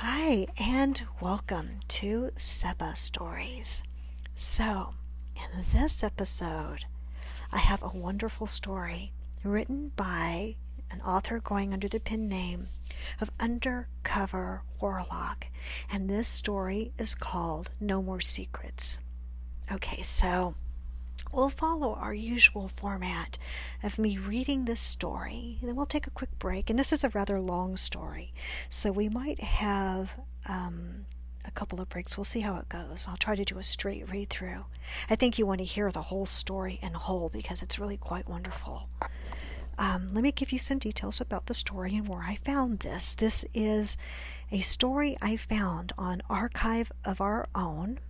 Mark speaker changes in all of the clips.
Speaker 1: Hi, and welcome to Seba Stories. So, in this episode, I have a wonderful story written by an author going under the pen name of Undercover Warlock, and this story is called No More Secrets. Okay, so We'll follow our usual format of me reading this story, then we'll take a quick break. And this is a rather long story, so we might have um, a couple of breaks. We'll see how it goes. I'll try to do a straight read through. I think you want to hear the whole story in whole because it's really quite wonderful. Um, let me give you some details about the story and where I found this. This is a story I found on Archive of Our Own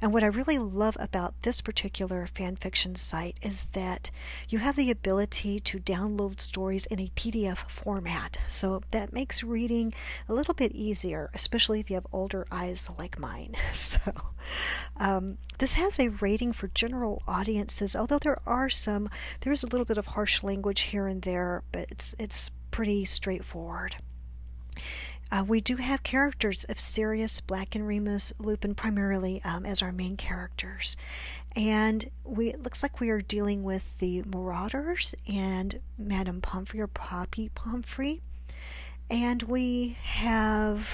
Speaker 1: and what I really love about this particular fanfiction site is that you have the ability to download stories in a PDF format. So that makes reading a little bit easier, especially if you have older eyes like mine. So um, this has a rating for general audiences, although there are some, there is a little bit of harsh language here and there, but it's, it's pretty straightforward. Uh, we do have characters of Sirius, Black, and Remus Lupin primarily um, as our main characters. And we it looks like we are dealing with the Marauders and Madame Pomfrey or Poppy Pomfrey. And we have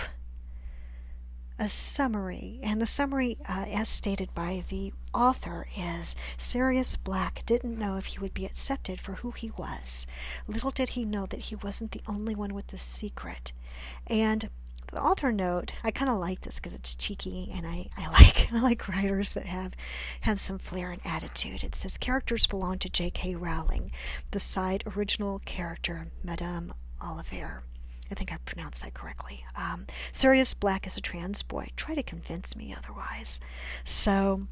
Speaker 1: a summary, and the summary, uh, as stated by the author, is Sirius Black didn't know if he would be accepted for who he was. Little did he know that he wasn't the only one with the secret. And the author note, I kind of like this because it's cheeky, and I, I like I like writers that have have some flair and attitude. It says characters belong to J.K. Rowling, beside original character Madame Olivier. I think I pronounced that correctly. Um, Sirius Black is a trans boy. Try to convince me otherwise. So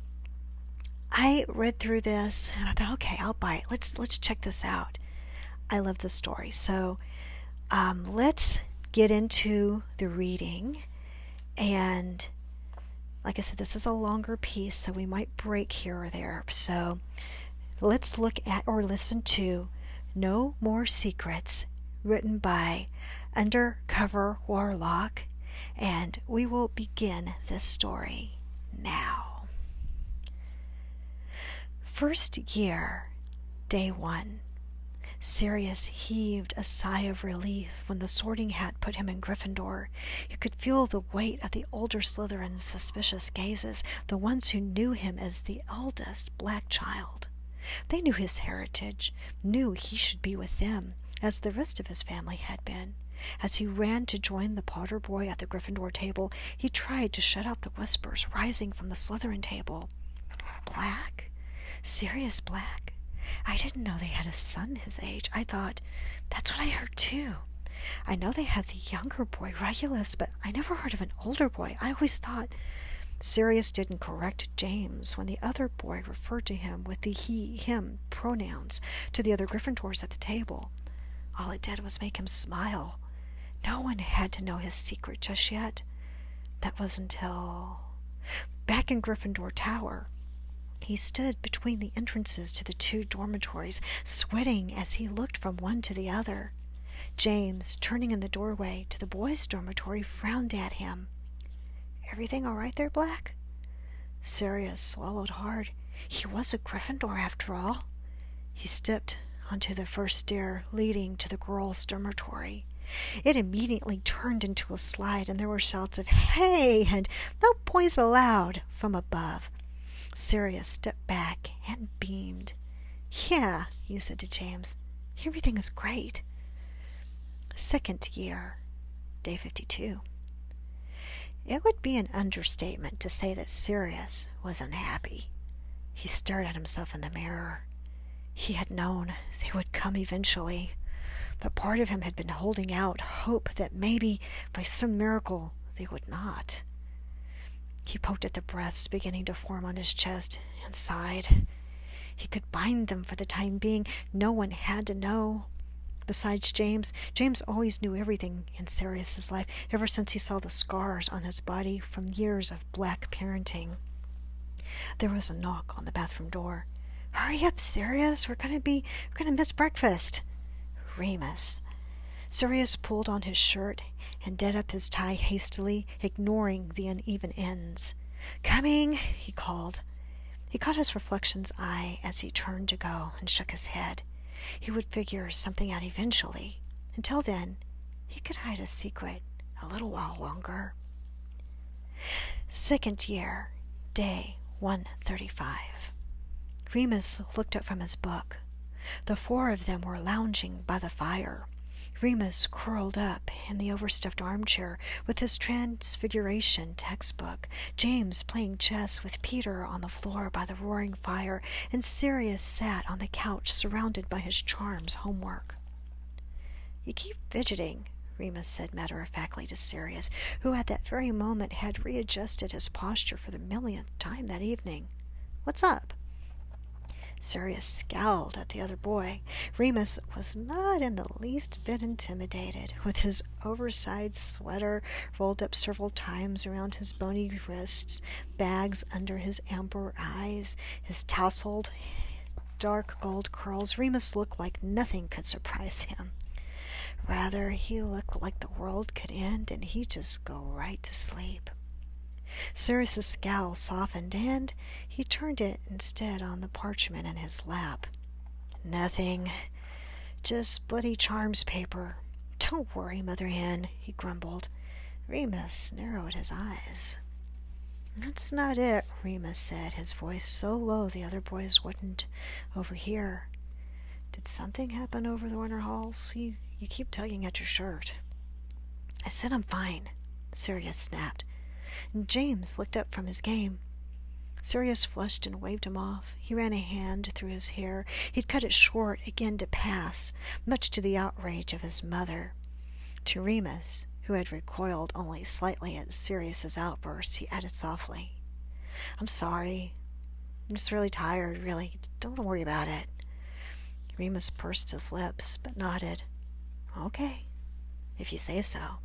Speaker 1: I read through this and I thought, okay, I'll buy it. Let's let's check this out. I love the story. So um, let's get into the reading. And like I said, this is a longer piece, so we might break here or there. So let's look at or listen to No More Secrets, written by Undercover Warlock. And we will begin this story now. First year, day one. Sirius heaved a sigh of relief when the sorting hat put him in Gryffindor. He could feel the weight of the older Slytherin's suspicious gazes, the ones who knew him as the eldest black child. They knew his heritage, knew he should be with them, as the rest of his family had been. As he ran to join the Potter boy at the Gryffindor table, he tried to shut out the whispers rising from the Slytherin table. Black? Sirius Black? I didn't know they had a son his age. I thought, that's what I heard too. I know they have the younger boy, Regulus, but I never heard of an older boy. I always thought. Sirius didn't correct James when the other boy referred to him with the he, him pronouns to the other Gryffindors at the table. All it did was make him smile. No one had to know his secret just yet. That was until. Back in Gryffindor Tower, he stood between the entrances to the two dormitories, sweating as he looked from one to the other. James, turning in the doorway to the boys' dormitory, frowned at him. Everything all right there, Black? Sirius swallowed hard. He was a Gryffindor, after all. He stepped onto the first stair leading to the girls' dormitory. It immediately turned into a slide, and there were shouts of "Hey!" and "No boys allowed!" from above. Sirius stepped back and beamed. Yeah, he said to James, everything is great. Second year, day 52. It would be an understatement to say that Sirius was unhappy. He stared at himself in the mirror. He had known they would come eventually, but part of him had been holding out hope that maybe, by some miracle, they would not. He poked at the breaths beginning to form on his chest and sighed. He could bind them for the time being. No one had to know. Besides James, James always knew everything in Sirius's life ever since he saw the scars on his body from years of black parenting. There was a knock on the bathroom door. Hurry up, Sirius. We're gonna be we're gonna miss breakfast. Remus. Sirius pulled on his shirt and did up his tie hastily, ignoring the uneven ends. Coming, he called. He caught his reflection's eye as he turned to go and shook his head. He would figure something out eventually. Until then, he could hide a secret a little while longer. Second year, day 135. Remus looked up from his book. The four of them were lounging by the fire. Remus curled up in the overstuffed armchair with his Transfiguration textbook, James playing chess with Peter on the floor by the roaring fire, and Sirius sat on the couch surrounded by his charms homework. You keep fidgeting, Remus said matter of factly to Sirius, who at that very moment had readjusted his posture for the millionth time that evening. What's up? Sirius scowled at the other boy. Remus was not in the least bit intimidated. With his oversized sweater rolled up several times around his bony wrists, bags under his amber eyes, his tousled dark gold curls, Remus looked like nothing could surprise him. Rather, he looked like the world could end and he'd just go right to sleep. Sirius's scowl softened, and he turned it instead on the parchment in his lap. Nothing. Just bloody charms paper. Don't worry, Mother Hen, he grumbled. Remus narrowed his eyes. That's not it, Remus said, his voice so low the other boys wouldn't overhear. Did something happen over the winter halls? You, you keep tugging at your shirt. I said I'm fine, Sirius snapped and James looked up from his game. Sirius flushed and waved him off. He ran a hand through his hair. He'd cut it short again to pass, much to the outrage of his mother. To Remus, who had recoiled only slightly at Sirius's outburst, he added softly, I'm sorry. I'm just really tired, really. Don't worry about it. Remus pursed his lips, but nodded. Okay, if you say so.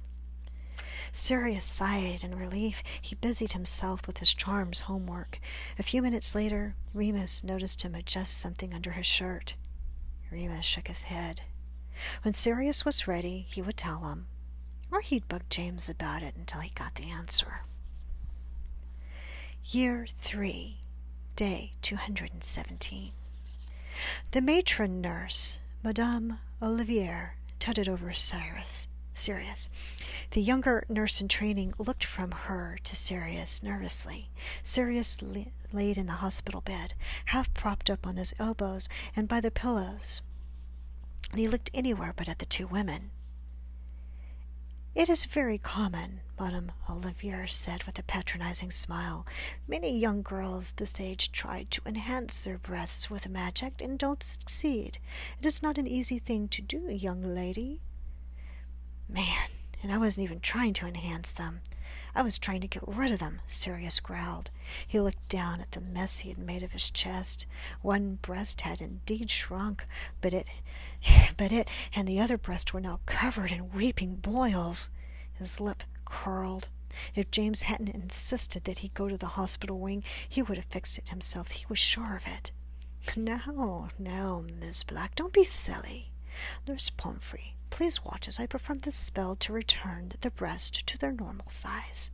Speaker 1: Sirius sighed in relief. He busied himself with his charms homework. A few minutes later, Remus noticed him adjust something under his shirt. Remus shook his head. When Sirius was ready, he would tell him, or he'd bug James about it until he got the answer. Year 3, Day 217. The matron nurse, Madame Olivier, tutted over Cyrus. Sirius. The younger nurse in training looked from her to Sirius nervously. Sirius laid in the hospital bed, half propped up on his elbows and by the pillows, and he looked anywhere but at the two women. It is very common, Madame Olivier said with a patronizing smile. Many young girls this age try to enhance their breasts with magic and don't succeed. It is not an easy thing to do, young lady. Man, and I wasn't even trying to enhance them. I was trying to get rid of them, Sirius growled. He looked down at the mess he had made of his chest. One breast had indeed shrunk, but it but it and the other breast were now covered in weeping boils. His lip curled. If James hadn't insisted that he go to the hospital wing, he would have fixed it himself. He was sure of it. Now, now, Miss Black, don't be silly. Nurse Pomfrey, Please watch as I perform this spell to return the breast to their normal size.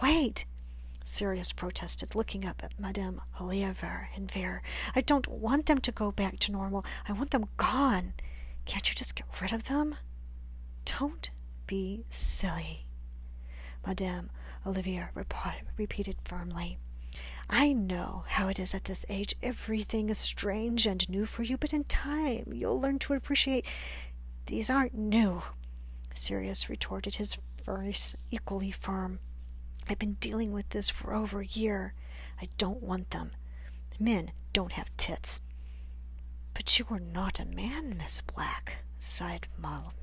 Speaker 1: Wait! Sirius protested, looking up at Madame Olivier and Vere. I don't want them to go back to normal. I want them gone. Can't you just get rid of them? Don't be silly, Madame Olivier repeated firmly. I know how it is at this age. Everything is strange and new for you, but in time you'll learn to appreciate these aren't new, Sirius retorted, his voice equally firm. I've been dealing with this for over a year. I don't want them. Men don't have tits. But you are not a man, Miss Black, sighed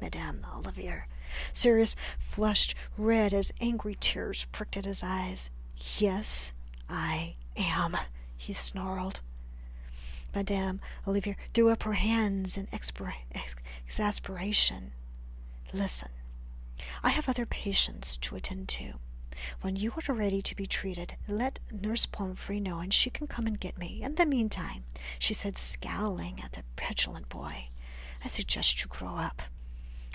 Speaker 1: Madame Olivier. Sirius flushed red as angry tears pricked at his eyes. Yes, I am, he snarled. Madame Olivier threw up her hands in exasperation. Listen, I have other patients to attend to. When you are ready to be treated, let Nurse Pomfrey know and she can come and get me. In the meantime, she said, scowling at the petulant boy, I suggest you grow up.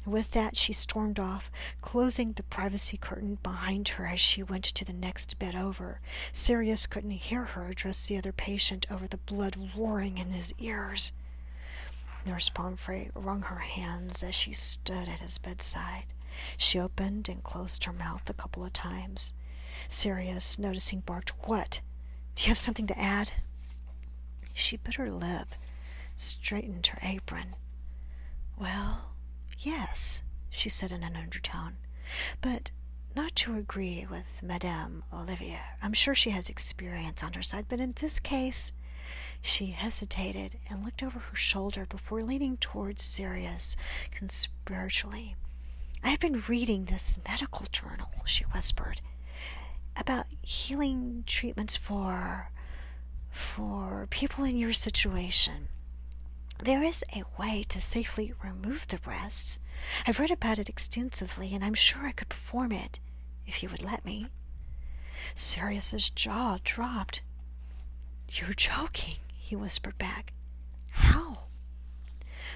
Speaker 1: With that, she stormed off, closing the privacy curtain behind her as she went to the next bed over. Sirius couldn't hear her address the other patient over the blood roaring in his ears. Nurse Pomfrey wrung her hands as she stood at his bedside. She opened and closed her mouth a couple of times. Sirius, noticing, barked, What? Do you have something to add? She bit her lip, straightened her apron. Well, yes, she said in an undertone, but not to agree with Madame Olivier. I'm sure she has experience on her side, but in this case, she hesitated and looked over her shoulder before leaning towards Sirius conspiratorially. I have been reading this medical journal, she whispered, about healing treatments for for people in your situation. There is a way to safely remove the breasts. I've read about it extensively, and I'm sure I could perform it, if you would let me. Sirius's jaw dropped. You're joking, he whispered back. How?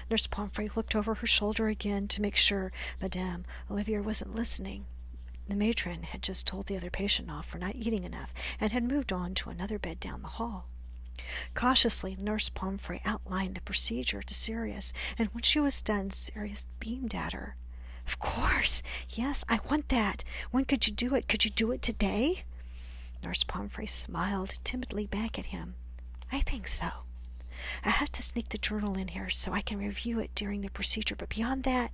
Speaker 1: Nurse Pomfrey looked over her shoulder again to make sure Madame Olivier wasn't listening. The matron had just told the other patient off for not eating enough and had moved on to another bed down the hall. Cautiously, Nurse Pomfrey outlined the procedure to Sirius, and when she was done, Sirius beamed at her. Of course! Yes, I want that. When could you do it? Could you do it today? Nurse Pomfrey smiled timidly back at him. I think so. I have to sneak the journal in here so I can review it during the procedure, but beyond that,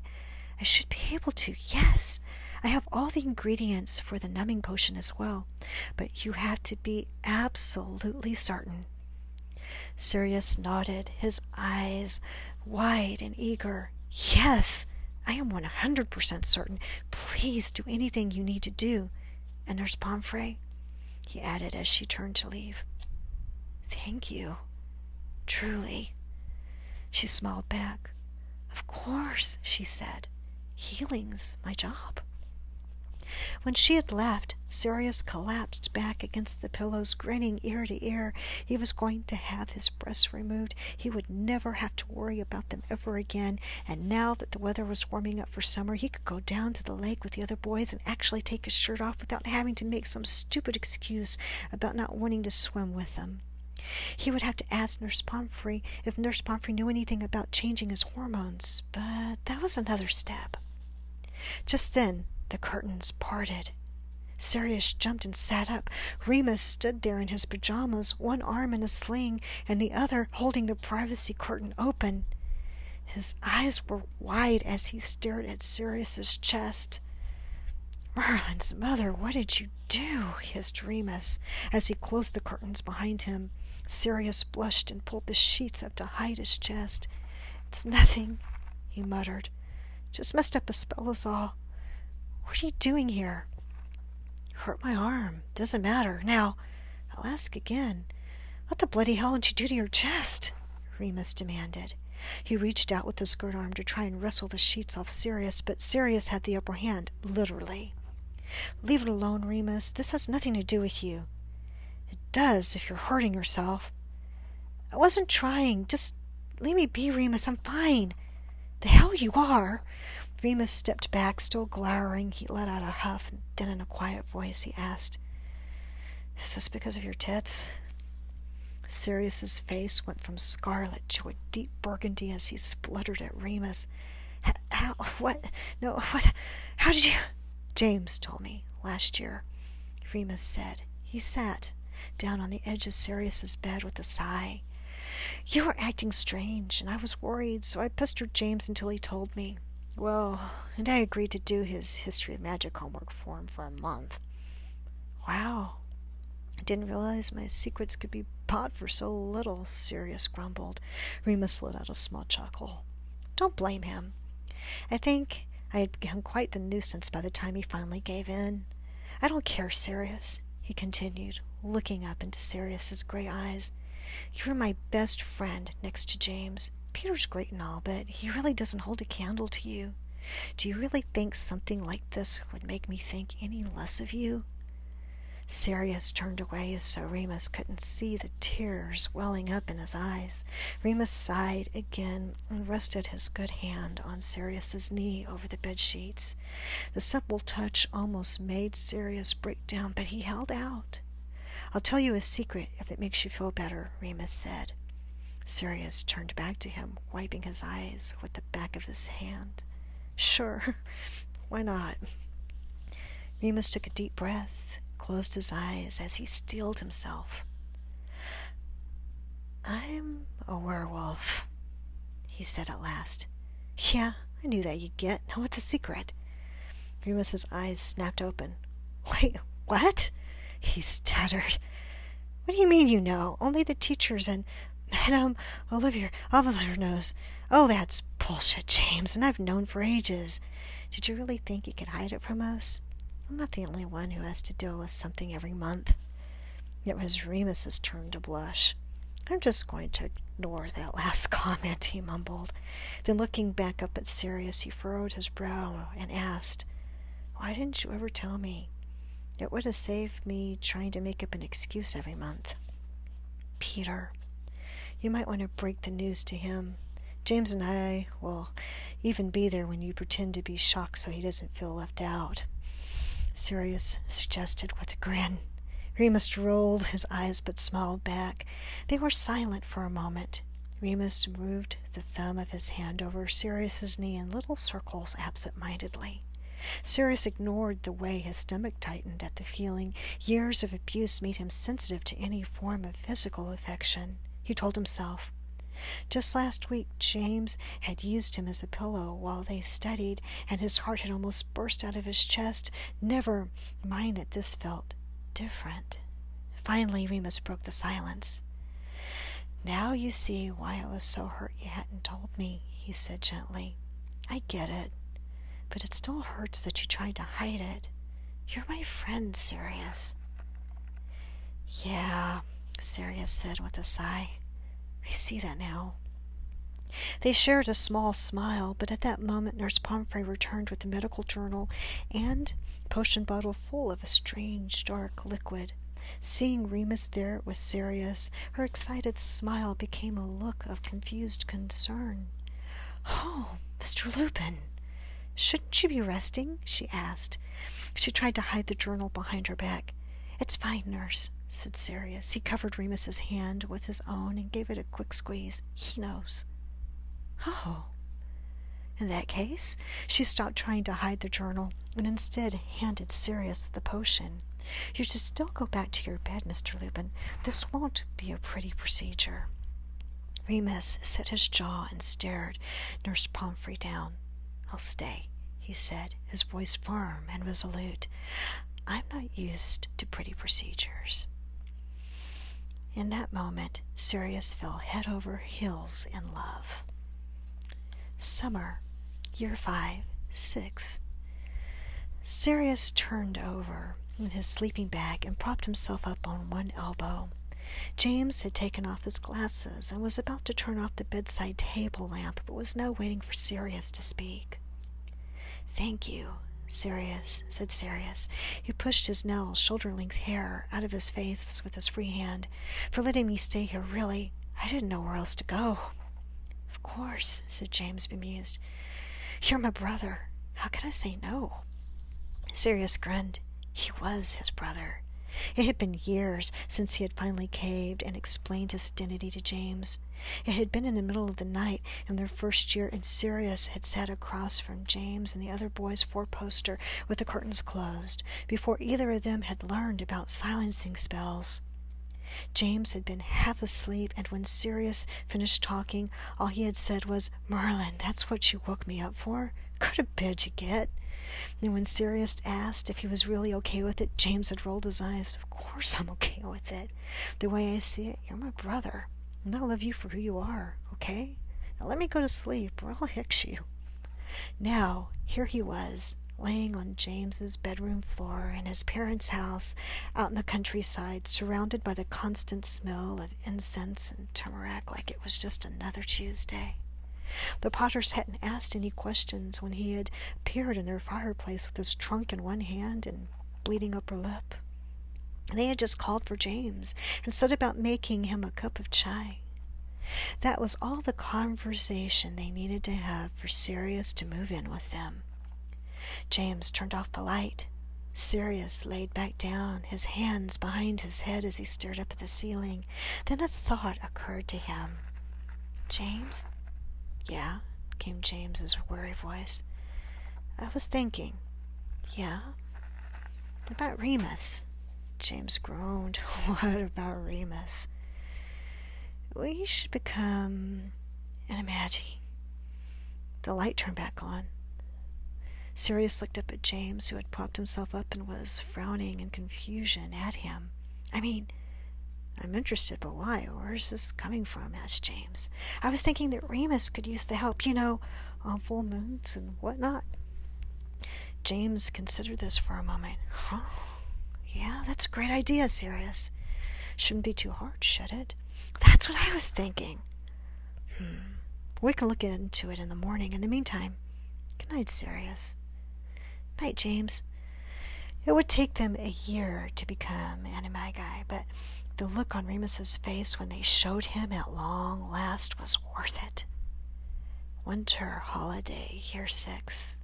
Speaker 1: I should be able to. Yes, I have all the ingredients for the numbing potion as well, but you have to be absolutely certain. Sirius nodded, his eyes wide and eager. Yes, I am one hundred percent certain. Please do anything you need to do. And Nurse Pomfrey, he added as she turned to leave. Thank you. Truly. She smiled back. Of course, she said. Healing's my job. When she had left, Sirius collapsed back against the pillows, grinning ear to ear. He was going to have his breasts removed. He would never have to worry about them ever again, and now that the weather was warming up for summer, he could go down to the lake with the other boys and actually take his shirt off without having to make some stupid excuse about not wanting to swim with them. He would have to ask Nurse Pomfrey if Nurse Pomfrey knew anything about changing his hormones, but that was another step. Just then the curtains parted. Sirius jumped and sat up. Remus stood there in his pajamas, one arm in a sling and the other holding the privacy curtain open. His eyes were wide as he stared at Sirius's chest. Merlin's mother, what did you do? hissed Remus as he closed the curtains behind him. Sirius blushed and pulled the sheets up to hide his chest. It's nothing, he muttered. Just messed up a spell is all. What are you doing here? Hurt my arm. Doesn't matter. Now, I'll ask again. What the bloody hell did you do to your chest? Remus demanded. He reached out with his skirt arm to try and wrestle the sheets off Sirius, but Sirius had the upper hand, literally. Leave it alone, Remus. This has nothing to do with you. It does if you're hurting yourself. I wasn't trying. Just leave me be, Remus. I'm fine. The hell you are. Remus stepped back, still glowering. He let out a huff, and then in a quiet voice he asked, Is this because of your tits? Sirius's face went from scarlet to a deep burgundy as he spluttered at Remus. How? What? No, what? How did you? James told me last year, Remus said. He sat down on the edge of Sirius's bed with a sigh. You were acting strange, and I was worried, so I pestered James until he told me. Well, and I agreed to do his History of Magic homework for him for a month. Wow. I didn't realize my secrets could be bought for so little, Sirius grumbled. Remus let out a small chuckle. Don't blame him. I think I had become quite the nuisance by the time he finally gave in. I don't care, Sirius, he continued, looking up into Sirius's gray eyes. You're my best friend next to James. Peter's great and all, but he really doesn't hold a candle to you. Do you really think something like this would make me think any less of you? Sirius turned away so Remus couldn't see the tears welling up in his eyes. Remus sighed again and rested his good hand on Sirius's knee over the bed sheets. The simple touch almost made Sirius break down, but he held out. I'll tell you a secret if it makes you feel better, Remus said. Sirius turned back to him, wiping his eyes with the back of his hand. Sure, why not? Remus took a deep breath closed his eyes as he steeled himself. I'm a werewolf, he said at last. Yeah, I knew that you'd get. Now it's a secret? Remus's eyes snapped open. Wait, what? He stuttered. What do you mean you know? Only the teachers and Madame Olivier Oliver knows. Oh, that's bullshit, James, and I've known for ages. Did you really think you could hide it from us? I'm not the only one who has to deal with something every month. It was Remus's turn to blush. I'm just going to ignore that last comment, he mumbled. Then looking back up at Sirius, he furrowed his brow and asked, Why didn't you ever tell me? It would have saved me trying to make up an excuse every month. Peter, you might want to break the news to him. James and I will even be there when you pretend to be shocked so he doesn't feel left out. Sirius suggested with a grin. Remus rolled his eyes but smiled back. They were silent for a moment. Remus moved the thumb of his hand over Sirius's knee in little circles absent-mindedly. Sirius ignored the way his stomach tightened at the feeling. Years of abuse made him sensitive to any form of physical affection. He told himself, just last week James had used him as a pillow while they studied, and his heart had almost burst out of his chest. Never mind that this felt different. Finally Remus broke the silence. Now you see why I was so hurt you hadn't told me, he said gently. I get it, but it still hurts that you tried to hide it. You're my friend, Sirius. Yeah, Sirius said with a sigh. I see that now. They shared a small smile, but at that moment Nurse Pomfrey returned with the medical journal and potion bottle full of a strange dark liquid. Seeing Remus there with Sirius, her excited smile became a look of confused concern. Oh, Mr. Lupin! Shouldn't you be resting? she asked. She tried to hide the journal behind her back. It's fine, nurse said Sirius. He covered Remus's hand with his own and gave it a quick squeeze. He knows. Oh. In that case, she stopped trying to hide the journal and instead handed Sirius the potion. You should still go back to your bed, Mr. Lupin. This won't be a pretty procedure. Remus set his jaw and stared Nurse Pomfrey down. I'll stay, he said, his voice firm and resolute. I'm not used to pretty procedures. In that moment, Sirius fell head over heels in love. Summer, year five, six. Sirius turned over in his sleeping bag and propped himself up on one elbow. James had taken off his glasses and was about to turn off the bedside table lamp, but was now waiting for Sirius to speak. Thank you, Sirius, said Sirius. He pushed his now shoulder-length hair out of his face with his free hand. For letting me stay here, really. I didn't know where else to go. Of course, said James, bemused. You're my brother. How could I say no? Sirius grinned. He was his brother. It had been years since he had finally caved and explained his identity to James. It had been in the middle of the night in their first year, and Sirius had sat across from James and the other boys' four-poster with the curtains closed, before either of them had learned about silencing spells. James had been half asleep, and when Sirius finished talking, all he had said was, Merlin, that's what you woke me up for? Go to bed, you get. And when Sirius asked if he was really okay with it, James had rolled his eyes. Of course I'm okay with it. The way I see it, you're my brother. And I love you for who you are, okay? Now let me go to sleep or I'll hex you. Now, here he was, laying on James's bedroom floor in his parents' house out in the countryside, surrounded by the constant smell of incense and turmeric like it was just another Tuesday. The Potters hadn't asked any questions when he had appeared in their fireplace with his trunk in one hand and bleeding upper lip. They had just called for James and set about making him a cup of chai. That was all the conversation they needed to have for Sirius to move in with them. James turned off the light. Sirius laid back down, his hands behind his head as he stared up at the ceiling. Then a thought occurred to him. James? Yeah, came James's weary voice. I was thinking. Yeah? About Remus. James groaned. What about Remus? We should become Animagi. The light turned back on. Sirius looked up at James, who had propped himself up and was frowning in confusion at him. I mean, I'm interested, but why? Where's this coming from? asked James. I was thinking that Remus could use the help, you know, on full moons and whatnot. James considered this for a moment. Huh? Yeah, that's a great idea, Sirius. Shouldn't be too hard, should it? That's what I was thinking. Hmm. We can look into it in the morning. In the meantime, good night, Sirius. Night, James. It would take them a year to become Animagi, but the look on Remus's face when they showed him at long last was worth it. Winter holiday, year six.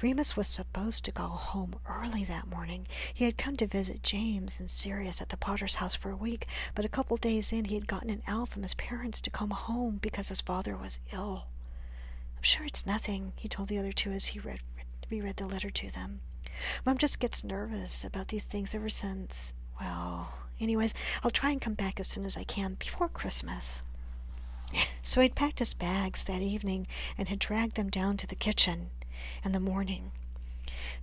Speaker 1: Remus was supposed to go home early that morning. He had come to visit James and Sirius at the Potter's house for a week, but a couple days in he had gotten an owl from his parents to come home because his father was ill. I'm sure it's nothing, he told the other two as he read, reread the letter to them. Mom just gets nervous about these things ever since. Well, anyways, I'll try and come back as soon as I can before Christmas. So he'd packed his bags that evening and had dragged them down to the kitchen in the morning.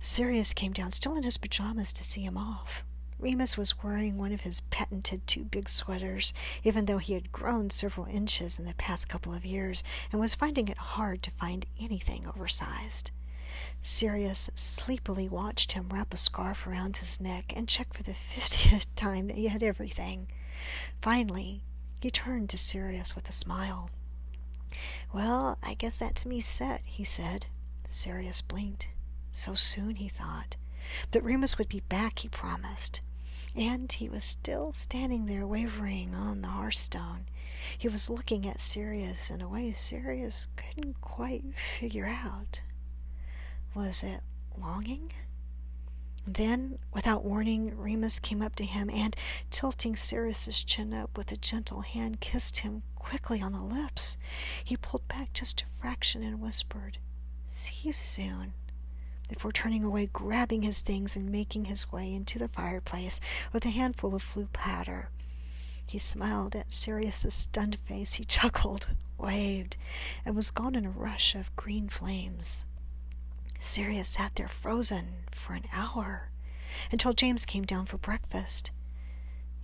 Speaker 1: Sirius came down still in his pajamas to see him off. Remus was wearing one of his patented too big sweaters, even though he had grown several inches in the past couple of years and was finding it hard to find anything oversized. Sirius sleepily watched him wrap a scarf around his neck and check for the fiftieth time that he had everything. Finally, he turned to Sirius with a smile. Well, I guess that's me set, he said. Sirius blinked. So soon, he thought. But Remus would be back, he promised. And he was still standing there wavering on the hearthstone. He was looking at Sirius in a way Sirius couldn't quite figure out. Was it longing? Then, without warning, Remus came up to him and, tilting Sirius's chin up with a gentle hand, kissed him quickly on the lips. He pulled back just a fraction and whispered, See you soon. Before turning away, grabbing his things, and making his way into the fireplace with a handful of Floo powder. He smiled at Sirius's stunned face. He chuckled, waved, and was gone in a rush of green flames. Sirius sat there frozen for an hour until James came down for breakfast.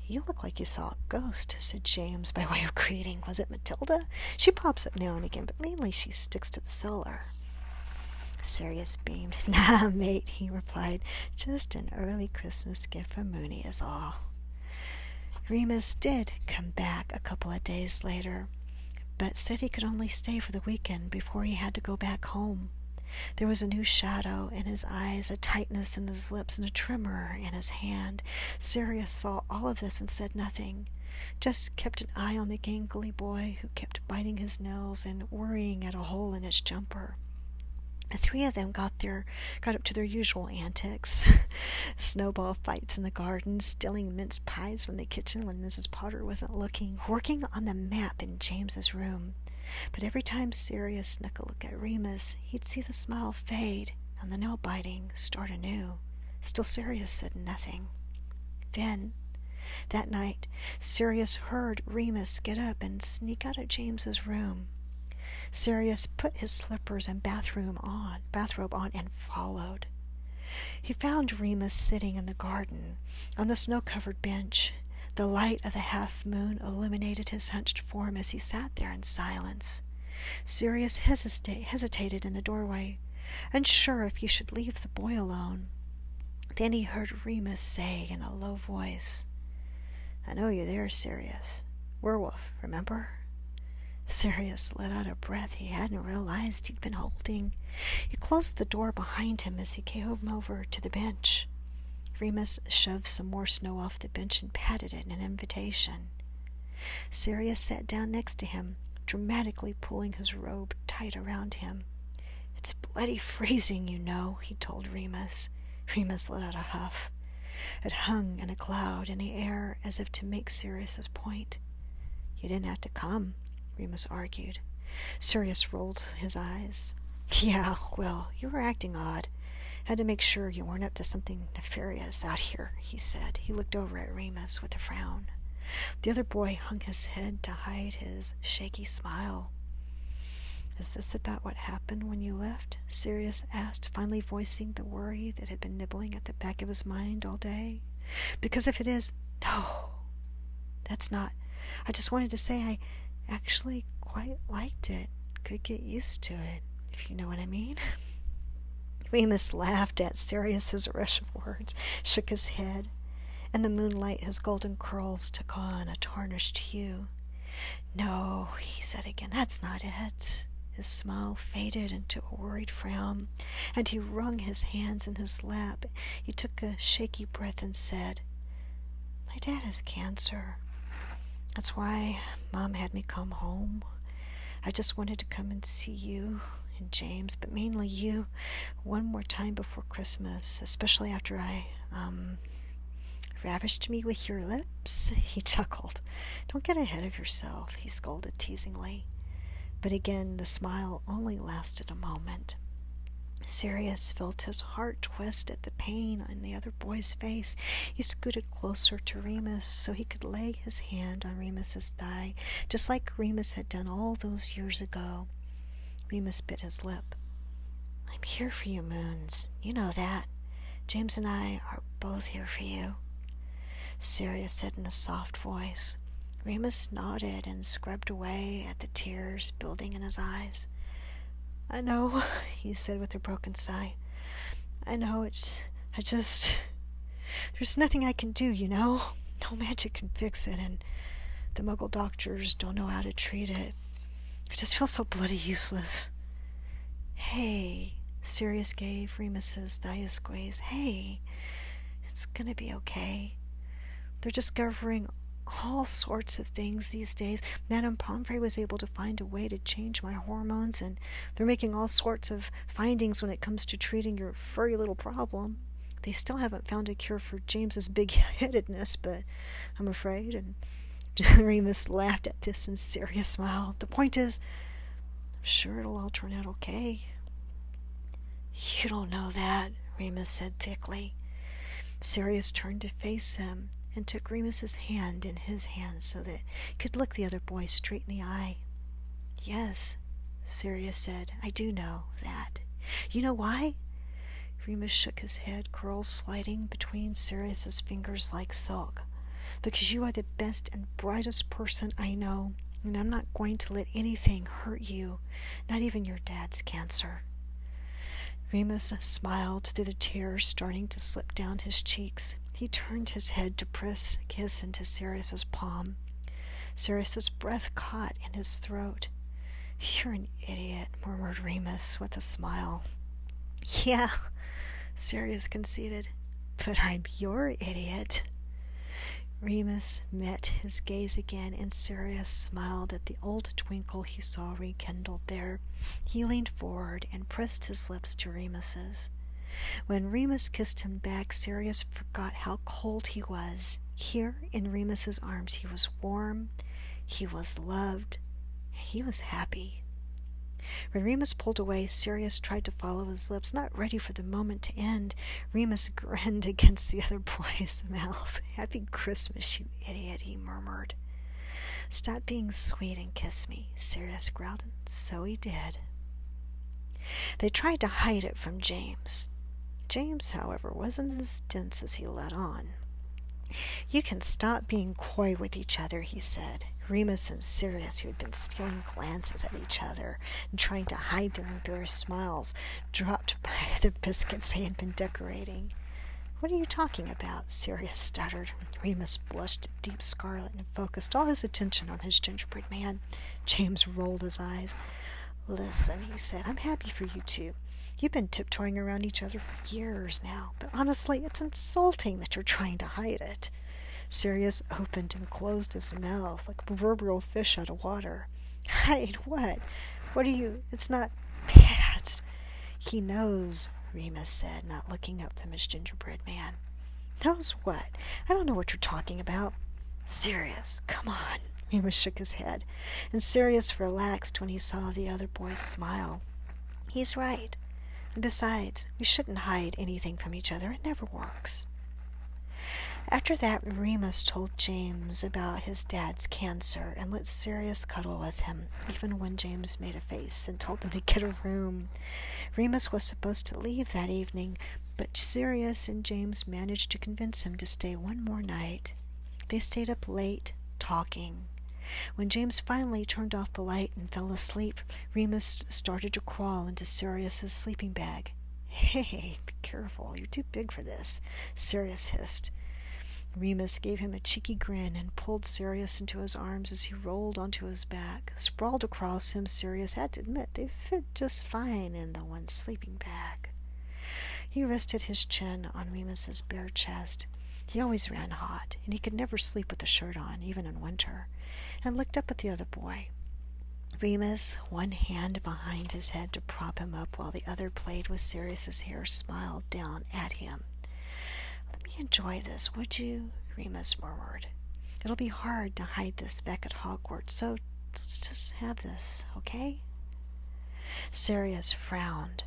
Speaker 1: You look like you saw a ghost, said James by way of greeting. Was it Matilda? She pops up now and again, but mainly she sticks to the cellar. Sirius beamed. Nah, mate, he replied. Just an early Christmas gift from Moony is all. Remus did come back a couple of days later, but said he could only stay for the weekend before he had to go back home. There was a new shadow in his eyes, a tightness in his lips, and a tremor in his hand. Sirius saw all of this and said nothing, just kept an eye on the gangly boy who kept biting his nails and worrying at a hole in his jumper. The three of them got their got up to their usual antics. Snowball fights in the garden, stealing mince pies from the kitchen when Mrs. Potter wasn't looking, working on the map in James's room. But every time Sirius snuck a look at Remus, he'd see the smile fade and the nail biting start anew. Still Sirius said nothing. Then, that night, Sirius heard Remus get up and sneak out of James's room. Sirius put his slippers and bathroom on, bathrobe on and followed. He found Remus sitting in the garden on the snow-covered bench. The light of the half moon illuminated his hunched form as he sat there in silence. Sirius hesita- hesitated in the doorway, unsure if he should leave the boy alone. Then he heard Remus say in a low voice, I know you're there, Sirius. Werewolf, remember? Sirius let out a breath he hadn't realized he'd been holding. He closed the door behind him as he came over to the bench. Remus shoved some more snow off the bench and patted it in an invitation. Sirius sat down next to him, dramatically pulling his robe tight around him. It's bloody freezing, you know, he told Remus. Remus let out a huff. It hung in a cloud in the air as if to make Sirius's point. You didn't have to come, Remus argued. Sirius rolled his eyes. Yeah, well, you were acting odd. Had to make sure you weren't up to something nefarious out here, he said. He looked over at Remus with a frown. The other boy hung his head to hide his shaky smile. Is this about what happened when you left? Sirius asked, finally voicing the worry that had been nibbling at the back of his mind all day. Because if it is, no, that's not. I just wanted to say I actually quite liked it. Could get used to it, if you know what I mean. Remus laughed at Sirius's rush of words, shook his head. In the moonlight his golden curls took on a tarnished hue. No, he said again, that's not it. His smile faded into a worried frown, and he wrung his hands in his lap. He took a shaky breath and said, My dad has cancer. That's why Mom had me come home. I just wanted to come and see you and James, but mainly you, one more time before Christmas, especially after I, um, ravished me with your lips. He chuckled. Don't get ahead of yourself, he scolded teasingly. But again the smile only lasted a moment. Sirius felt his heart twist at the pain on the other boy's face. He scooted closer to Remus so he could lay his hand on Remus's thigh, just like Remus had done all those years ago. Remus bit his lip. I'm here for you, Moons. You know that. James and I are both here for you. Sirius said in a soft voice. Remus nodded and scrubbed away at the tears building in his eyes. I know, he said with a broken sigh. I know it's. I just. There's nothing I can do, you know? No magic can fix it, and the muggle doctors don't know how to treat it. I just feel so bloody useless. Hey, Sirius gave Remus's a. Hey, it's gonna be okay. They're discovering all sorts of things these days. Madame Pomfrey was able to find a way to change my hormones, and they're making all sorts of findings when it comes to treating your furry little problem. They still haven't found a cure for James's big headedness, but I'm afraid. And Remus laughed at this and Sirius smiled. The point is, I'm sure it'll all turn out okay. You don't know that, Remus said thickly. Sirius turned to face him and took Remus's hand in his hands so that he could look the other boy straight in the eye. Yes, Sirius said, I do know that. You know why? Remus shook his head, curls sliding between Sirius's fingers like silk. Because you are the best and brightest person I know, and I'm not going to let anything hurt you, not even your dad's cancer. Remus smiled through the tears starting to slip down his cheeks. He turned his head to press a kiss into Sirius's palm. Sirius's breath caught in his throat. You're an idiot, murmured Remus with a smile. Yeah, Sirius conceded, but I'm your idiot. Remus met his gaze again, and Sirius smiled at the old twinkle he saw rekindled there. He leaned forward and pressed his lips to Remus's. When Remus kissed him back, Sirius forgot how cold he was. Here in Remus's arms he was warm, he was loved, and he was happy. When Remus pulled away, Sirius tried to follow his lips, not ready for the moment to end. Remus grinned against the other boy's mouth. Happy Christmas, you idiot, he murmured. Stop being sweet and kiss me, Sirius growled, and so he did. They tried to hide it from James. James, however, wasn't as dense as he let on. You can stop being coy with each other, he said. Remus and Sirius, who had been stealing glances at each other and trying to hide their embarrassed smiles, dropped by the biscuits they had been decorating. What are you talking about? Sirius stuttered. Remus blushed a deep scarlet and focused all his attention on his gingerbread man. James rolled his eyes. Listen, he said, I'm happy for you two. You've been tiptoeing around each other for years now, but honestly, it's insulting that you're trying to hide it. Sirius opened and closed his mouth like a proverbial fish out of water. Hide what? What are you? It's not bad. He knows, Remus said, not looking up from his gingerbread man. Knows what? I don't know what you're talking about. Sirius, come on. Remus shook his head, and Sirius relaxed when he saw the other boy smile. He's right. Besides, we shouldn't hide anything from each other. It never works. After that, Remus told James about his dad's cancer and let Sirius cuddle with him, even when James made a face and told him to get a room. Remus was supposed to leave that evening, but Sirius and James managed to convince him to stay one more night. They stayed up late, talking. When James finally turned off the light and fell asleep, Remus started to crawl into Sirius's sleeping bag. Hey, be careful, you're too big for this, Sirius hissed. Remus gave him a cheeky grin and pulled Sirius into his arms as he rolled onto his back. Sprawled across him, Sirius had to admit they fit just fine in the one sleeping bag. He rested his chin on Remus's bare chest. He always ran hot, and he could never sleep with a shirt on, even in winter, and looked up at the other boy. Remus, one hand behind his head to prop him up while the other played with Sirius's hair, smiled down at him. Let me enjoy this, would you? Remus murmured. It'll be hard to hide this back at Hogwarts, so let's just have this, okay? Sirius frowned.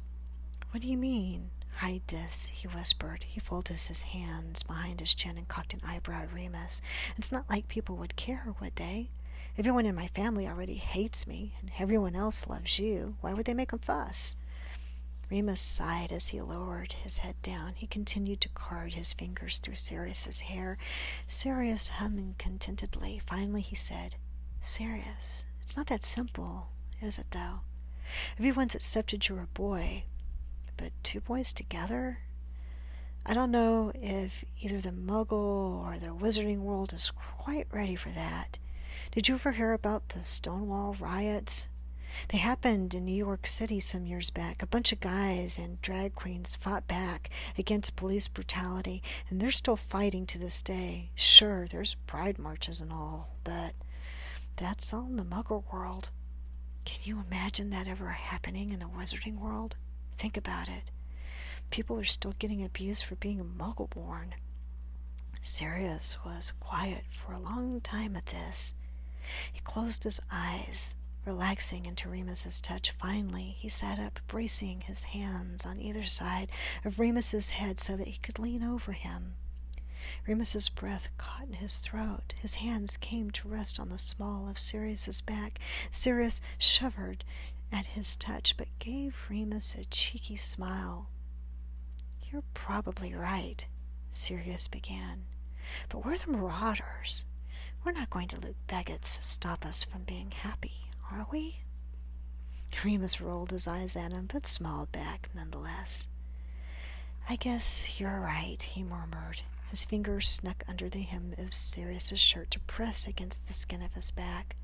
Speaker 1: What do you mean? Hide this, he whispered. He folded his hands behind his chin and cocked an eyebrow at Remus. It's not like people would care, would they? Everyone in my family already hates me, and everyone else loves you. Why would they make a fuss? Remus sighed as he lowered his head down. He continued to card his fingers through Sirius's hair. Sirius humming contentedly. Finally he said, Sirius, it's not that simple, is it, though? Everyone's accepted you're a boy, but two boys together? I don't know if either the Muggle or the Wizarding world is quite ready for that. Did you ever hear about the Stonewall riots? They happened in New York City some years back. A bunch of guys and drag queens fought back against police brutality, and they're still fighting to this day. Sure, there's pride marches and all, but that's all in the Muggle world. Can you imagine that ever happening in the Wizarding world? Think about it. People are still getting abused for being muggle born. Sirius was quiet for a long time at this. He closed his eyes, relaxing into Remus's touch. Finally, he sat up, bracing his hands on either side of Remus's head so that he could lean over him. Remus's breath caught in his throat. His hands came to rest on the small of Sirius's back. Sirius shivered at his touch, but gave Remus a cheeky smile. You're probably right, Sirius began. But we're the marauders. We're not going to let Baggots stop us from being happy, are we? Remus rolled his eyes at him, but smiled back nonetheless. I guess you're right, he murmured. His fingers snuck under the hem of Sirius's shirt to press against the skin of his back.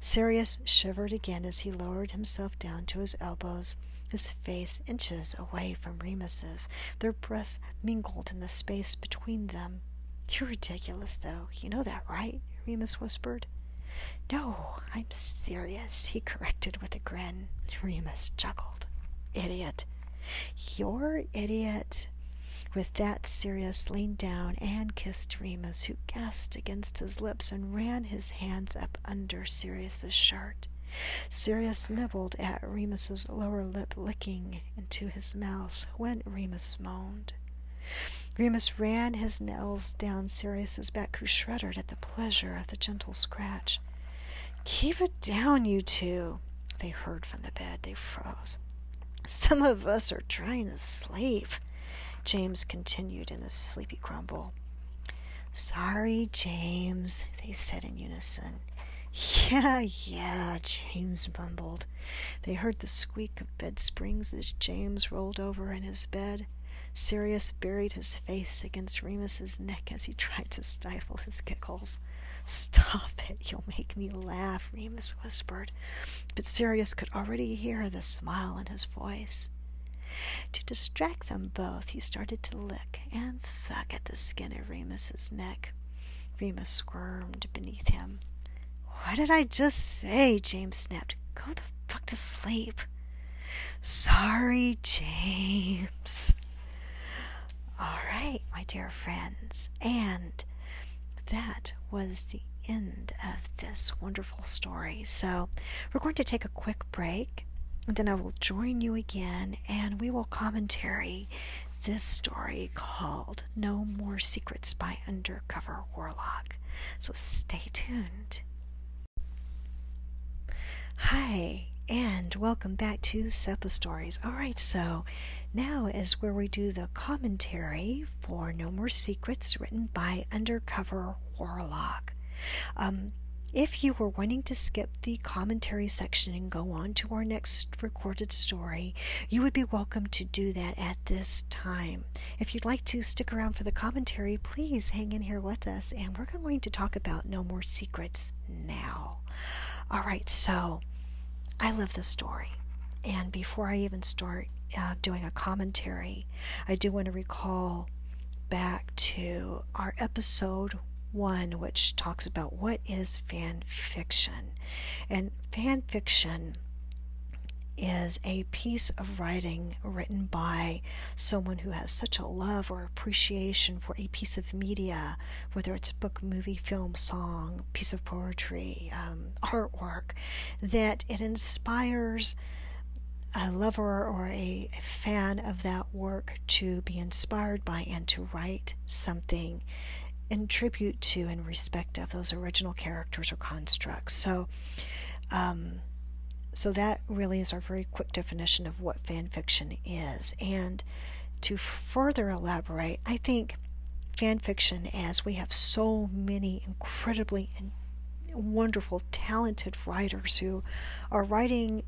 Speaker 1: Sirius shivered again as he lowered himself down to his elbows, his face inches away from Remus's. Their breaths mingled in the space between them. You're ridiculous, though. You know that, right? Remus whispered. No, I'm serious, he corrected with a grin. Remus chuckled. Idiot. You're idiot. With that, Sirius leaned down and kissed Remus, who gasped against his lips and ran his hands up under Sirius's shirt. Sirius nibbled at Remus's lower lip, licking into his mouth when Remus moaned. Remus ran his nails down Sirius's back, who shuddered at the pleasure of the gentle scratch. Keep it down, you two, they heard from the bed. They froze. Some of us are trying to sleep. James continued in a sleepy grumble. Sorry, James, they said in unison. Yeah, yeah, James mumbled. They heard the squeak of bed springs as James rolled over in his bed. Sirius buried his face against Remus's neck as he tried to stifle his giggles. Stop it, you'll make me laugh, Remus whispered. But Sirius could already hear the smile in his voice. To distract them both, he started to lick and suck at the skin of Remus's neck. Remus squirmed beneath him. What did I just say? James snapped. Go the fuck to sleep. Sorry, James. All right, my dear friends. And that was the end of this wonderful story. So we're going to take a quick break, then I will join you again, and we will commentary this story called No More Secrets by Undercover Warlock. So stay tuned. Hi, and welcome back to Seppa Stories. Alright, so now is where we do the commentary for No More Secrets written by Undercover Warlock. Um, if you were wanting to skip the commentary section and go on to our next recorded story, you would be welcome to do that at this time. If you'd like to stick around for the commentary, please hang in here with us, and we're going to talk about No More Secrets now. All right, so I love this story. And before I even start uh, doing a commentary, I do want to recall back to our episode one, which talks about what is fan fiction. And fan fiction is a piece of writing written by someone who has such a love or appreciation for a piece of media, whether it's book, movie, film, song, piece of poetry, um, artwork, that it inspires a lover or a fan of that work to be inspired by and to write something in tribute to and respect of those original characters or constructs. So, um, so that really is our very quick definition of what fan fiction is. And to further elaborate, I think fan fiction, as we have so many incredibly wonderful, talented writers who are writing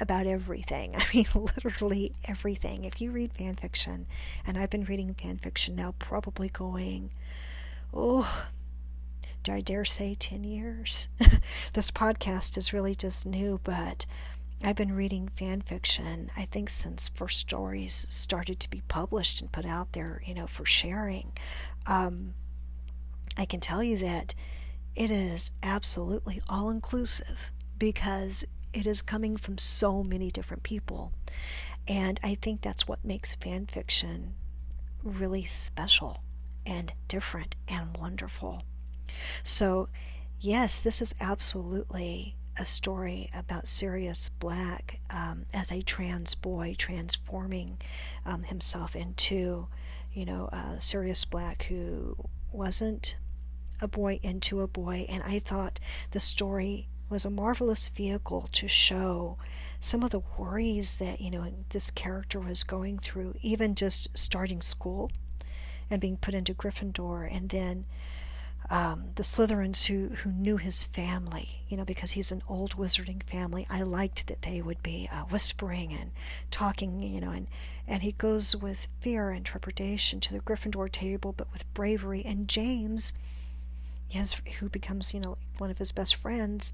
Speaker 1: about everything. I mean, literally everything. If you read fan fiction, and I've been reading fan fiction now, probably going oh, do I dare say 10 years? this podcast is really just new, but I've been reading fan fiction, I think, since first stories started to be published and put out there, you know, for sharing. Um, I can tell you that it is absolutely all inclusive because it is coming from so many different people. And I think that's what makes fan fiction really special and different and wonderful. So, yes, this is absolutely a story about Sirius Black um, as a trans boy transforming um, himself into, you know, uh, Sirius Black who wasn't a boy into a boy. And I thought the story was a marvelous vehicle to show some of the worries that, you know, this character was going through, even just starting school and being put into Gryffindor, and then um, the Slytherins who who knew his family, you know, because he's an old wizarding family. I liked that they would be uh, whispering and talking, you know, and and he goes with fear and trepidation to the Gryffindor table, but with bravery. And James, who becomes you know one of his best friends,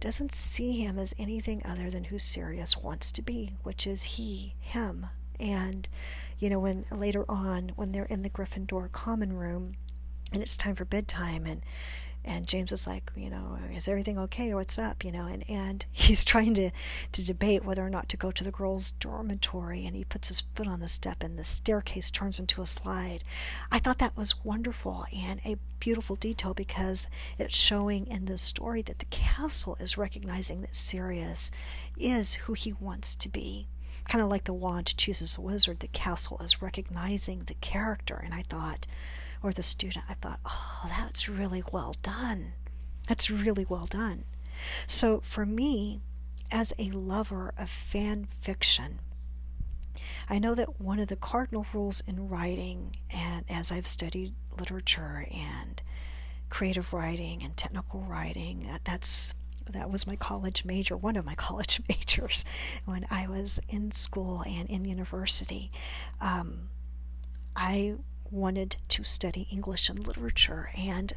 Speaker 1: doesn't see him as anything other than who Sirius wants to be, which is he, him, and you know, when later on, when they're in the Gryffindor common room and it's time for bedtime and and James is like, you know, is everything okay? Or what's up, you know, and, and he's trying to, to debate whether or not to go to the girls' dormitory and he puts his foot on the step and the staircase turns into a slide. I thought that was wonderful and a beautiful detail because it's showing in the story that the castle is recognizing that Sirius is who he wants to be kind of like the wand chooses a wizard, the castle is recognizing the character. And I thought, or the student, I thought, oh, that's really well done. That's really well done. So for me, as a lover of fan fiction, I know that one of the cardinal rules in writing, and as I've studied literature and creative writing and technical writing, uh, that's that was my college major, one of my college majors when I was in school and in university. Um, I wanted to study English and literature, and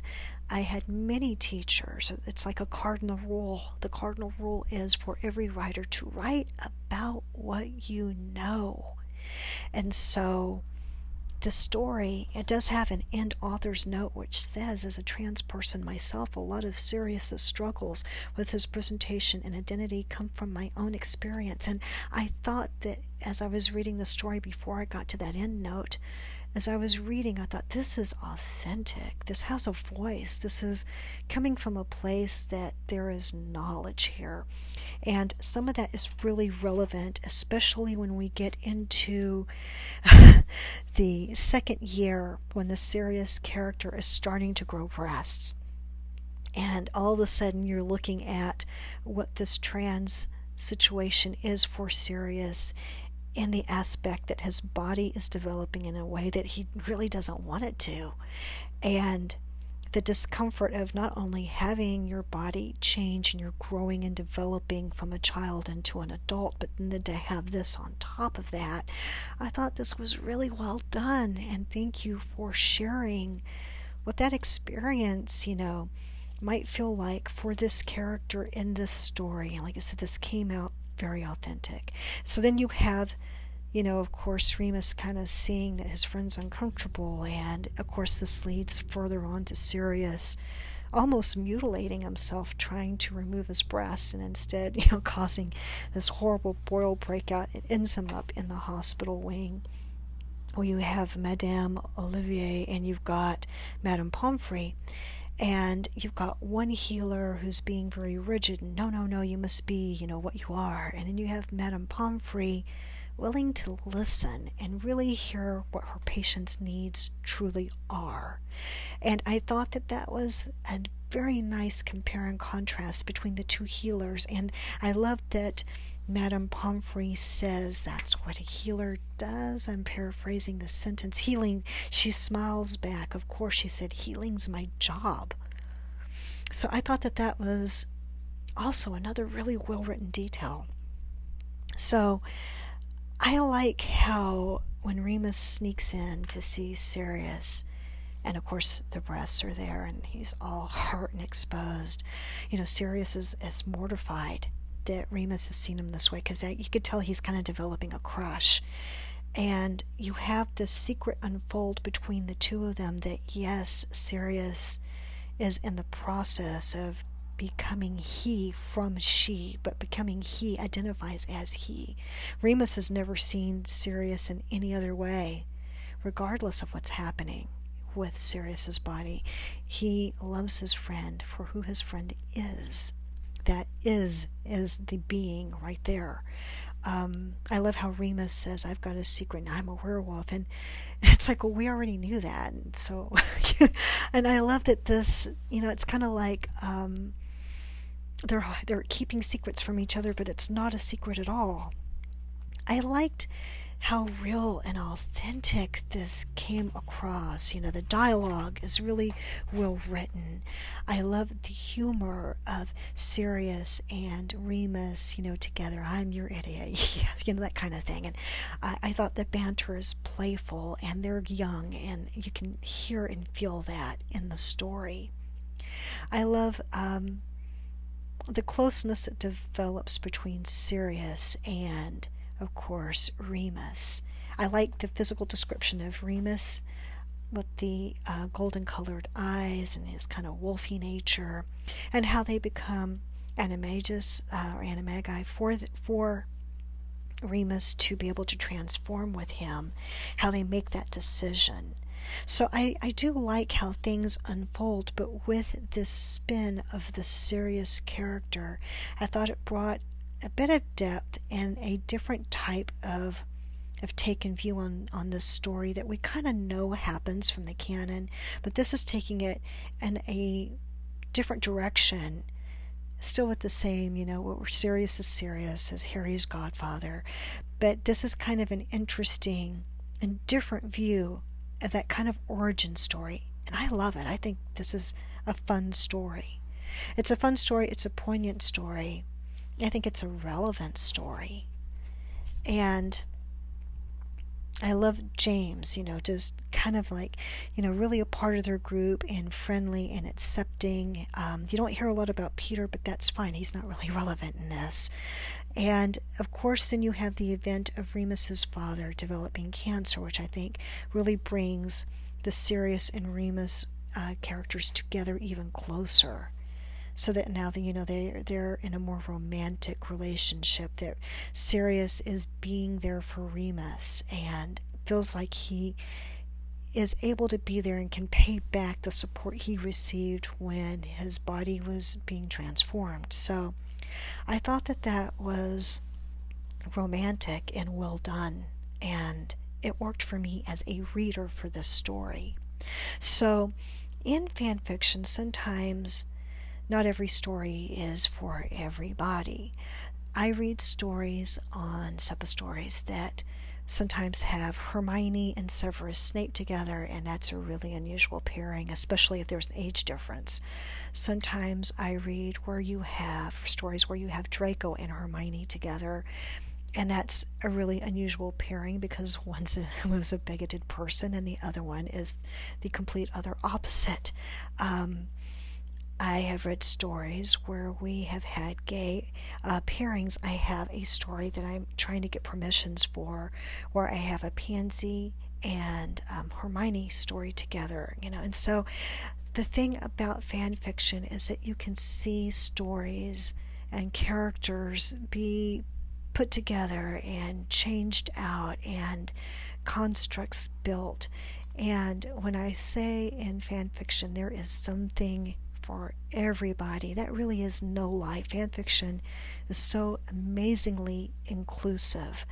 Speaker 1: I had many teachers. It's like a cardinal rule. The cardinal rule is for every writer to write about what you know. And so the story, it does have an end author's note which says, as a trans person myself, a lot of serious struggles with his presentation and identity come from my own experience. And I thought that as I was reading the story before I got to that end note, as I was reading, I thought, this is authentic. This has a voice. This is coming from a place that there is knowledge here. And some of that is really relevant, especially when we get into the second year when the Sirius character is starting to grow breasts. And all of a sudden, you're looking at what this trans situation is for Sirius in the aspect that his body is developing in a way that he really doesn't want it to. And the discomfort of not only having your body change and you're growing and developing from a child into an adult, but then to have this on top of that, I thought this was really well done. And thank you for sharing what that experience, you know, might feel like for this character in this story. Like I said, this came out very authentic. So then you have, you know, of course, Remus kind of seeing that his friend's uncomfortable, and of course, this leads further on to Sirius almost mutilating himself trying to remove his breasts and instead, you know, causing this horrible boil breakout. It ends him up in the hospital wing. Well, you have Madame Olivier and you've got Madame Pomfrey and you've got one healer who's being very rigid and no no no you must be you know what you are. And then you have madame pomfrey willing to listen and really hear what her patient's needs truly are. And i thought that that was a very nice compare and contrast between the two healers. And i loved that Madame Pomfrey says that's what a healer does. I'm paraphrasing the sentence. Healing, she smiles back. Of course, she said, healing's my job. So I thought that that was also another really well written detail. So I like how when Remus sneaks in to see Sirius, and of course the breasts are there and he's all hurt and exposed, you know, Sirius is, is mortified that Remus has seen him this way because you could tell he's kind of developing a crush. And you have this secret unfold between the two of them that, yes, Sirius is in the process of becoming he from she, but becoming he identifies as he. Remus has never seen Sirius in any other way, regardless of what's happening with Sirius's body. He loves his friend for who his friend is that is is the being right there. Um, I love how Remus says, "I've got a secret, and I'm a werewolf," and it's like, well, we already knew that. And so, and I love that this, you know, it's kind of like um, they're they're keeping secrets from each other, but it's not a secret at all. I liked how real and authentic this came across. You know, the dialogue is really well written. I love the humor of Sirius and Remus, you know, together. I'm your idiot. you know, that kind of thing. And I, I thought the banter is playful and they're young, and you can hear and feel that in the story. I love um, the closeness that develops between Sirius and of course, Remus. I like the physical description of Remus with the uh, golden colored eyes and his kind of wolfy nature, and how they become animagus uh, or animagi for for Remus to be able to transform with him, how they make that decision. So I, I do like how things unfold, but with this spin of the Sirius character, I thought it brought a bit of depth and a different type of of taken view on on this story that we kind of know happens from the canon, but this is taking it in a different direction. Still with the same, you know, what we're serious is serious as Harry's godfather, but this is kind of an interesting and different view of that kind of origin story, and I love it. I think this is a fun story. It's a fun story. It's a poignant story I think it's a relevant story. And I love James, you know, just kind of like, you know, really a part of their group and friendly and accepting. Um, you don't hear a lot about Peter, but that's fine. He's not really relevant in this. And of course, then you have the event of Remus's father developing cancer, which I think really brings the Sirius and Remus uh, characters together even closer so that now that you know they they're in a more romantic relationship that Sirius is being there for Remus and feels like he is able to be there and can pay back the support he received when his body was being transformed. So I thought that that was romantic and well done and it worked for me as a reader for this story. So in fan fiction sometimes not every story is for everybody. I read stories on Stories that sometimes have Hermione and Severus Snape together, and that's a really unusual pairing, especially if there's an age difference. Sometimes I read where you have stories where you have Draco and Hermione together, and that's a really unusual pairing because one was a bigoted person and the other one is the complete other opposite. Um, I have read stories where we have had gay uh, pairings. I have a story that I'm trying to get permissions for where I have a Pansy and um, Hermione story together, you know. And so the thing about fan fiction is that you can see stories and characters be put together and changed out and constructs built. And when I say in fan fiction, there is something for everybody. That really is no lie. Fan fiction is so amazingly inclusive.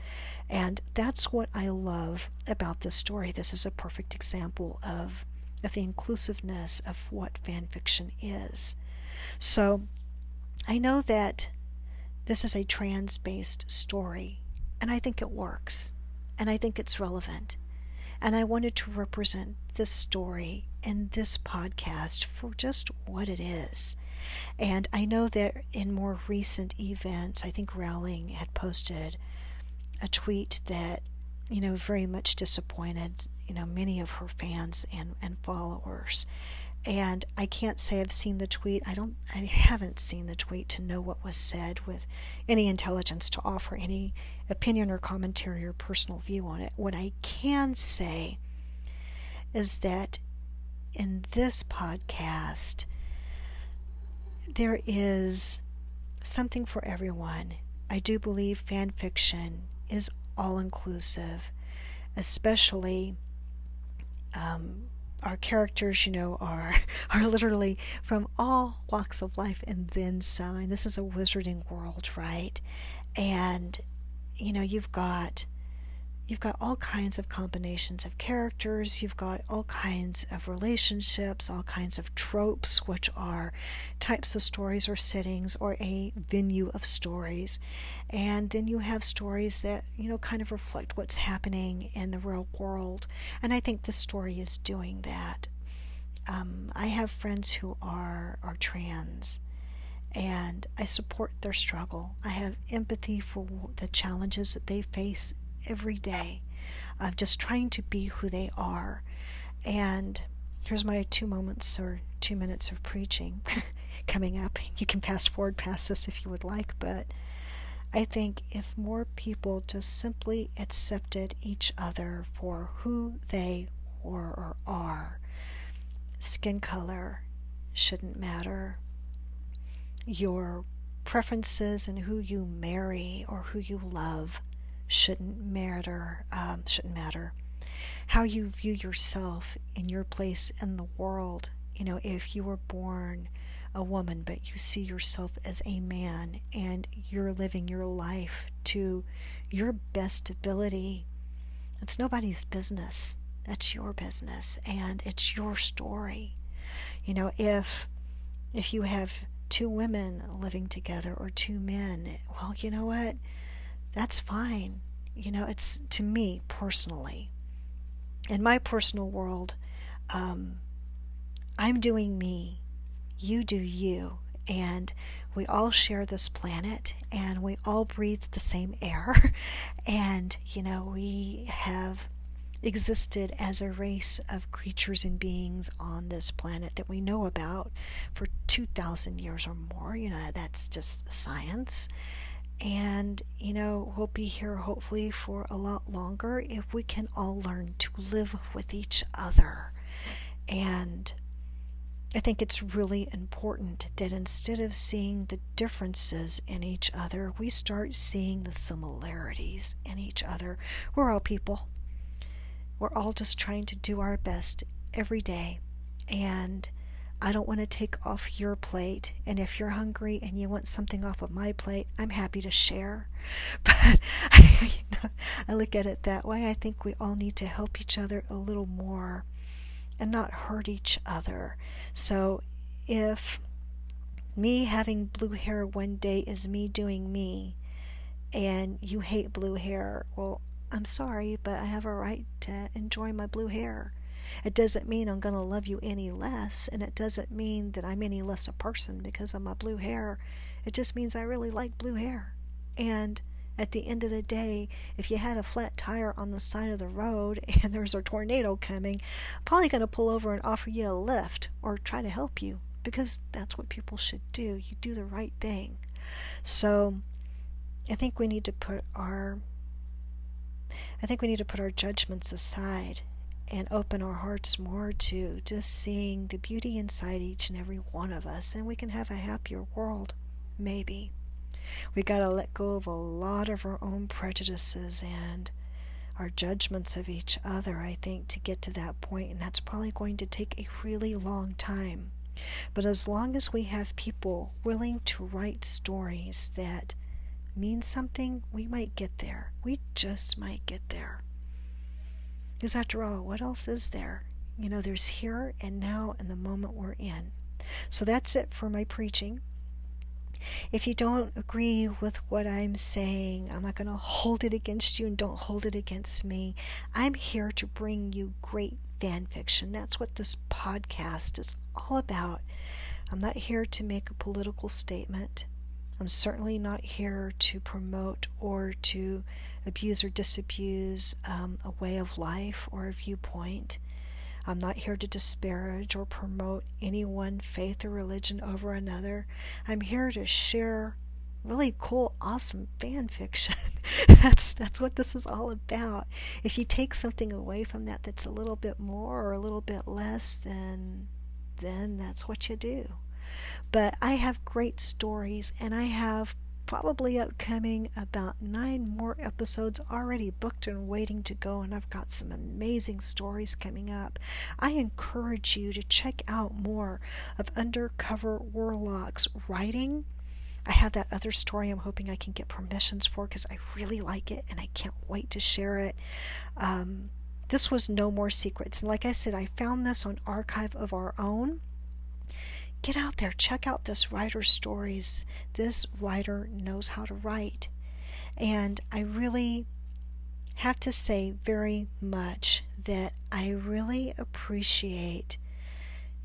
Speaker 1: And that's what I love about this story. This is a perfect example of, of the inclusiveness of what fan fiction is. So I know that this is a trans based story, and I think it works, and I think it's relevant. And I wanted to represent this story and this podcast for just what it is. And I know that in more recent events, I think Rowling had posted a tweet that, you know, very much disappointed, you know, many of her fans and, and followers. And I can't say I've seen the tweet. I don't I haven't seen the tweet to know what was said with any intelligence to offer any opinion or commentary or personal view on it. What I can say is that in this podcast, there is something for everyone. I do believe fan fiction is all inclusive, especially um, our characters, you know, are are literally from all walks of life and then some. And this is a wizarding world, right? And you know, you've got you've got all kinds of combinations of characters, you've got all kinds of relationships, all kinds of tropes, which are types of stories or settings or a venue of stories. And then you have stories that, you know, kind of reflect what's happening in the real world. And I think this story is doing that. Um, I have friends who are, are trans and I support their struggle. I have empathy for the challenges that they face every day of just trying to be who they are. And here's my two moments or two minutes of preaching coming up. You can fast forward past this if you would like, but I think if more people just simply accepted each other for who they were or are, skin color shouldn't matter. Your preferences and who you marry or who you love shouldn't matter. Um, shouldn't matter. How you view yourself in your place in the world. You know, if you were born a woman, but you see yourself as a man and you're living your life to your best ability, it's nobody's business. That's your business and it's your story. You know, if if you have two women living together or two men, well, you know what? That's fine. You know, it's to me personally. In my personal world, um, I'm doing me, you do you, and we all share this planet and we all breathe the same air. and, you know, we have existed as a race of creatures and beings on this planet that we know about for 2,000 years or more. You know, that's just science. And, you know, we'll be here hopefully for a lot longer if we can all learn to live with each other. And I think it's really important that instead of seeing the differences in each other, we start seeing the similarities in each other. We're all people. We're all just trying to do our best every day. And I don't want to take off your plate. And if you're hungry and you want something off of my plate, I'm happy to share. But I, you know, I look at it that way. I think we all need to help each other a little more and not hurt each other. So if me having blue hair one day is me doing me and you hate blue hair, well, I'm sorry, but I have a right to enjoy my blue hair. It doesn't mean I'm going to love you any less, and it doesn't mean that I'm any less a person because of my blue hair. It just means I really like blue hair. And at the end of the day, if you had a flat tire on the side of the road and there's a tornado coming, I'm probably going to pull over and offer you a lift or try to help you because that's what people should do. You do the right thing. So I think we need to put our I think we need to put our judgments aside and open our hearts more to just seeing the beauty inside each and every one of us and we can have a happier world maybe we got to let go of a lot of our own prejudices and our judgments of each other, I think, to get to that point, and that's probably going to take a really long time. But as long as we have people willing to write stories that mean something, we might get there. We just might get there. Because after all, what else is there? You know, there's here and now and the moment we're in. So that's it for my preaching. If you don't agree with what I'm saying, I'm not going to hold it against you and don't hold it against me. I'm here to bring you great fan fiction. That's what this podcast is all about. I'm not here to make a political statement. I'm certainly not here to promote or to abuse or disabuse um, a way of life or a viewpoint. I'm not here to disparage or promote any one faith or religion over another. I'm here to share really cool, awesome fan fiction. that's that's what this is all about. If you take something away from that that's a little bit more or a little bit less, then then that's what you do. But I have great stories and I have probably upcoming about nine more episodes already booked and waiting to go, and I've got some amazing stories coming up. I encourage you to check out more of Undercover Warlock's writing. I have that other story I'm hoping I can get permissions for because I really like it and I can't wait to share it. Um, this was No More Secrets. And like I said, I found this on Archive of Our Own get out there, check out this writer's stories. This writer knows how to write. And I really have to say very much that I really appreciate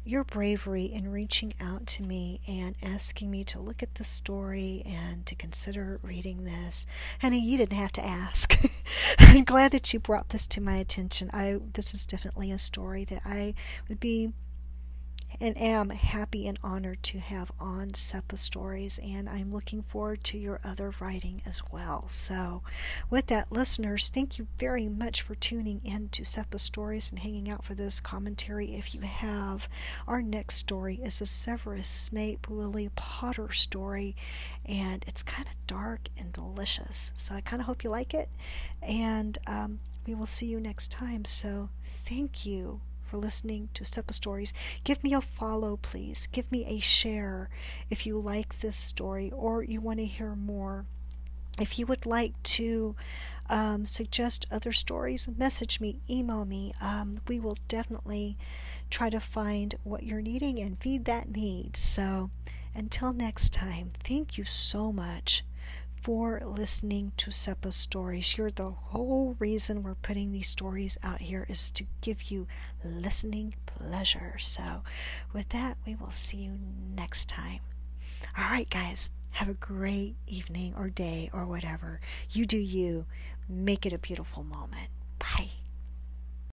Speaker 1: your bravery in reaching out to me and asking me to look at the story and to consider reading this. Honey, you didn't have to ask. I'm glad that you brought this to my attention. I this is definitely a story that I would be and am happy and honored to have on SEPA Stories, and I'm looking forward to your other writing as well. So, with that, listeners, thank you very much for tuning in to SEPA Stories and hanging out for this commentary. If you have, our next story is a Severus Snape Lily Potter story, and it's kind of dark and delicious. So, I kind of hope you like it, and um, we will see you next time. So, thank you for listening to SEPA Stories. Give me a follow, please. Give me a share if you like this story or you want to hear more. If you would like to um, suggest other stories, message me, email me. Um, we will definitely try to find what you're needing and feed that need. So until next time, thank you so much for listening to SEPA stories. You're the whole reason we're putting these stories out here is to give you listening pleasure. So, with that, we will see you next time. All right, guys, have a great evening or day or whatever. You do you. Make it a beautiful moment. Bye.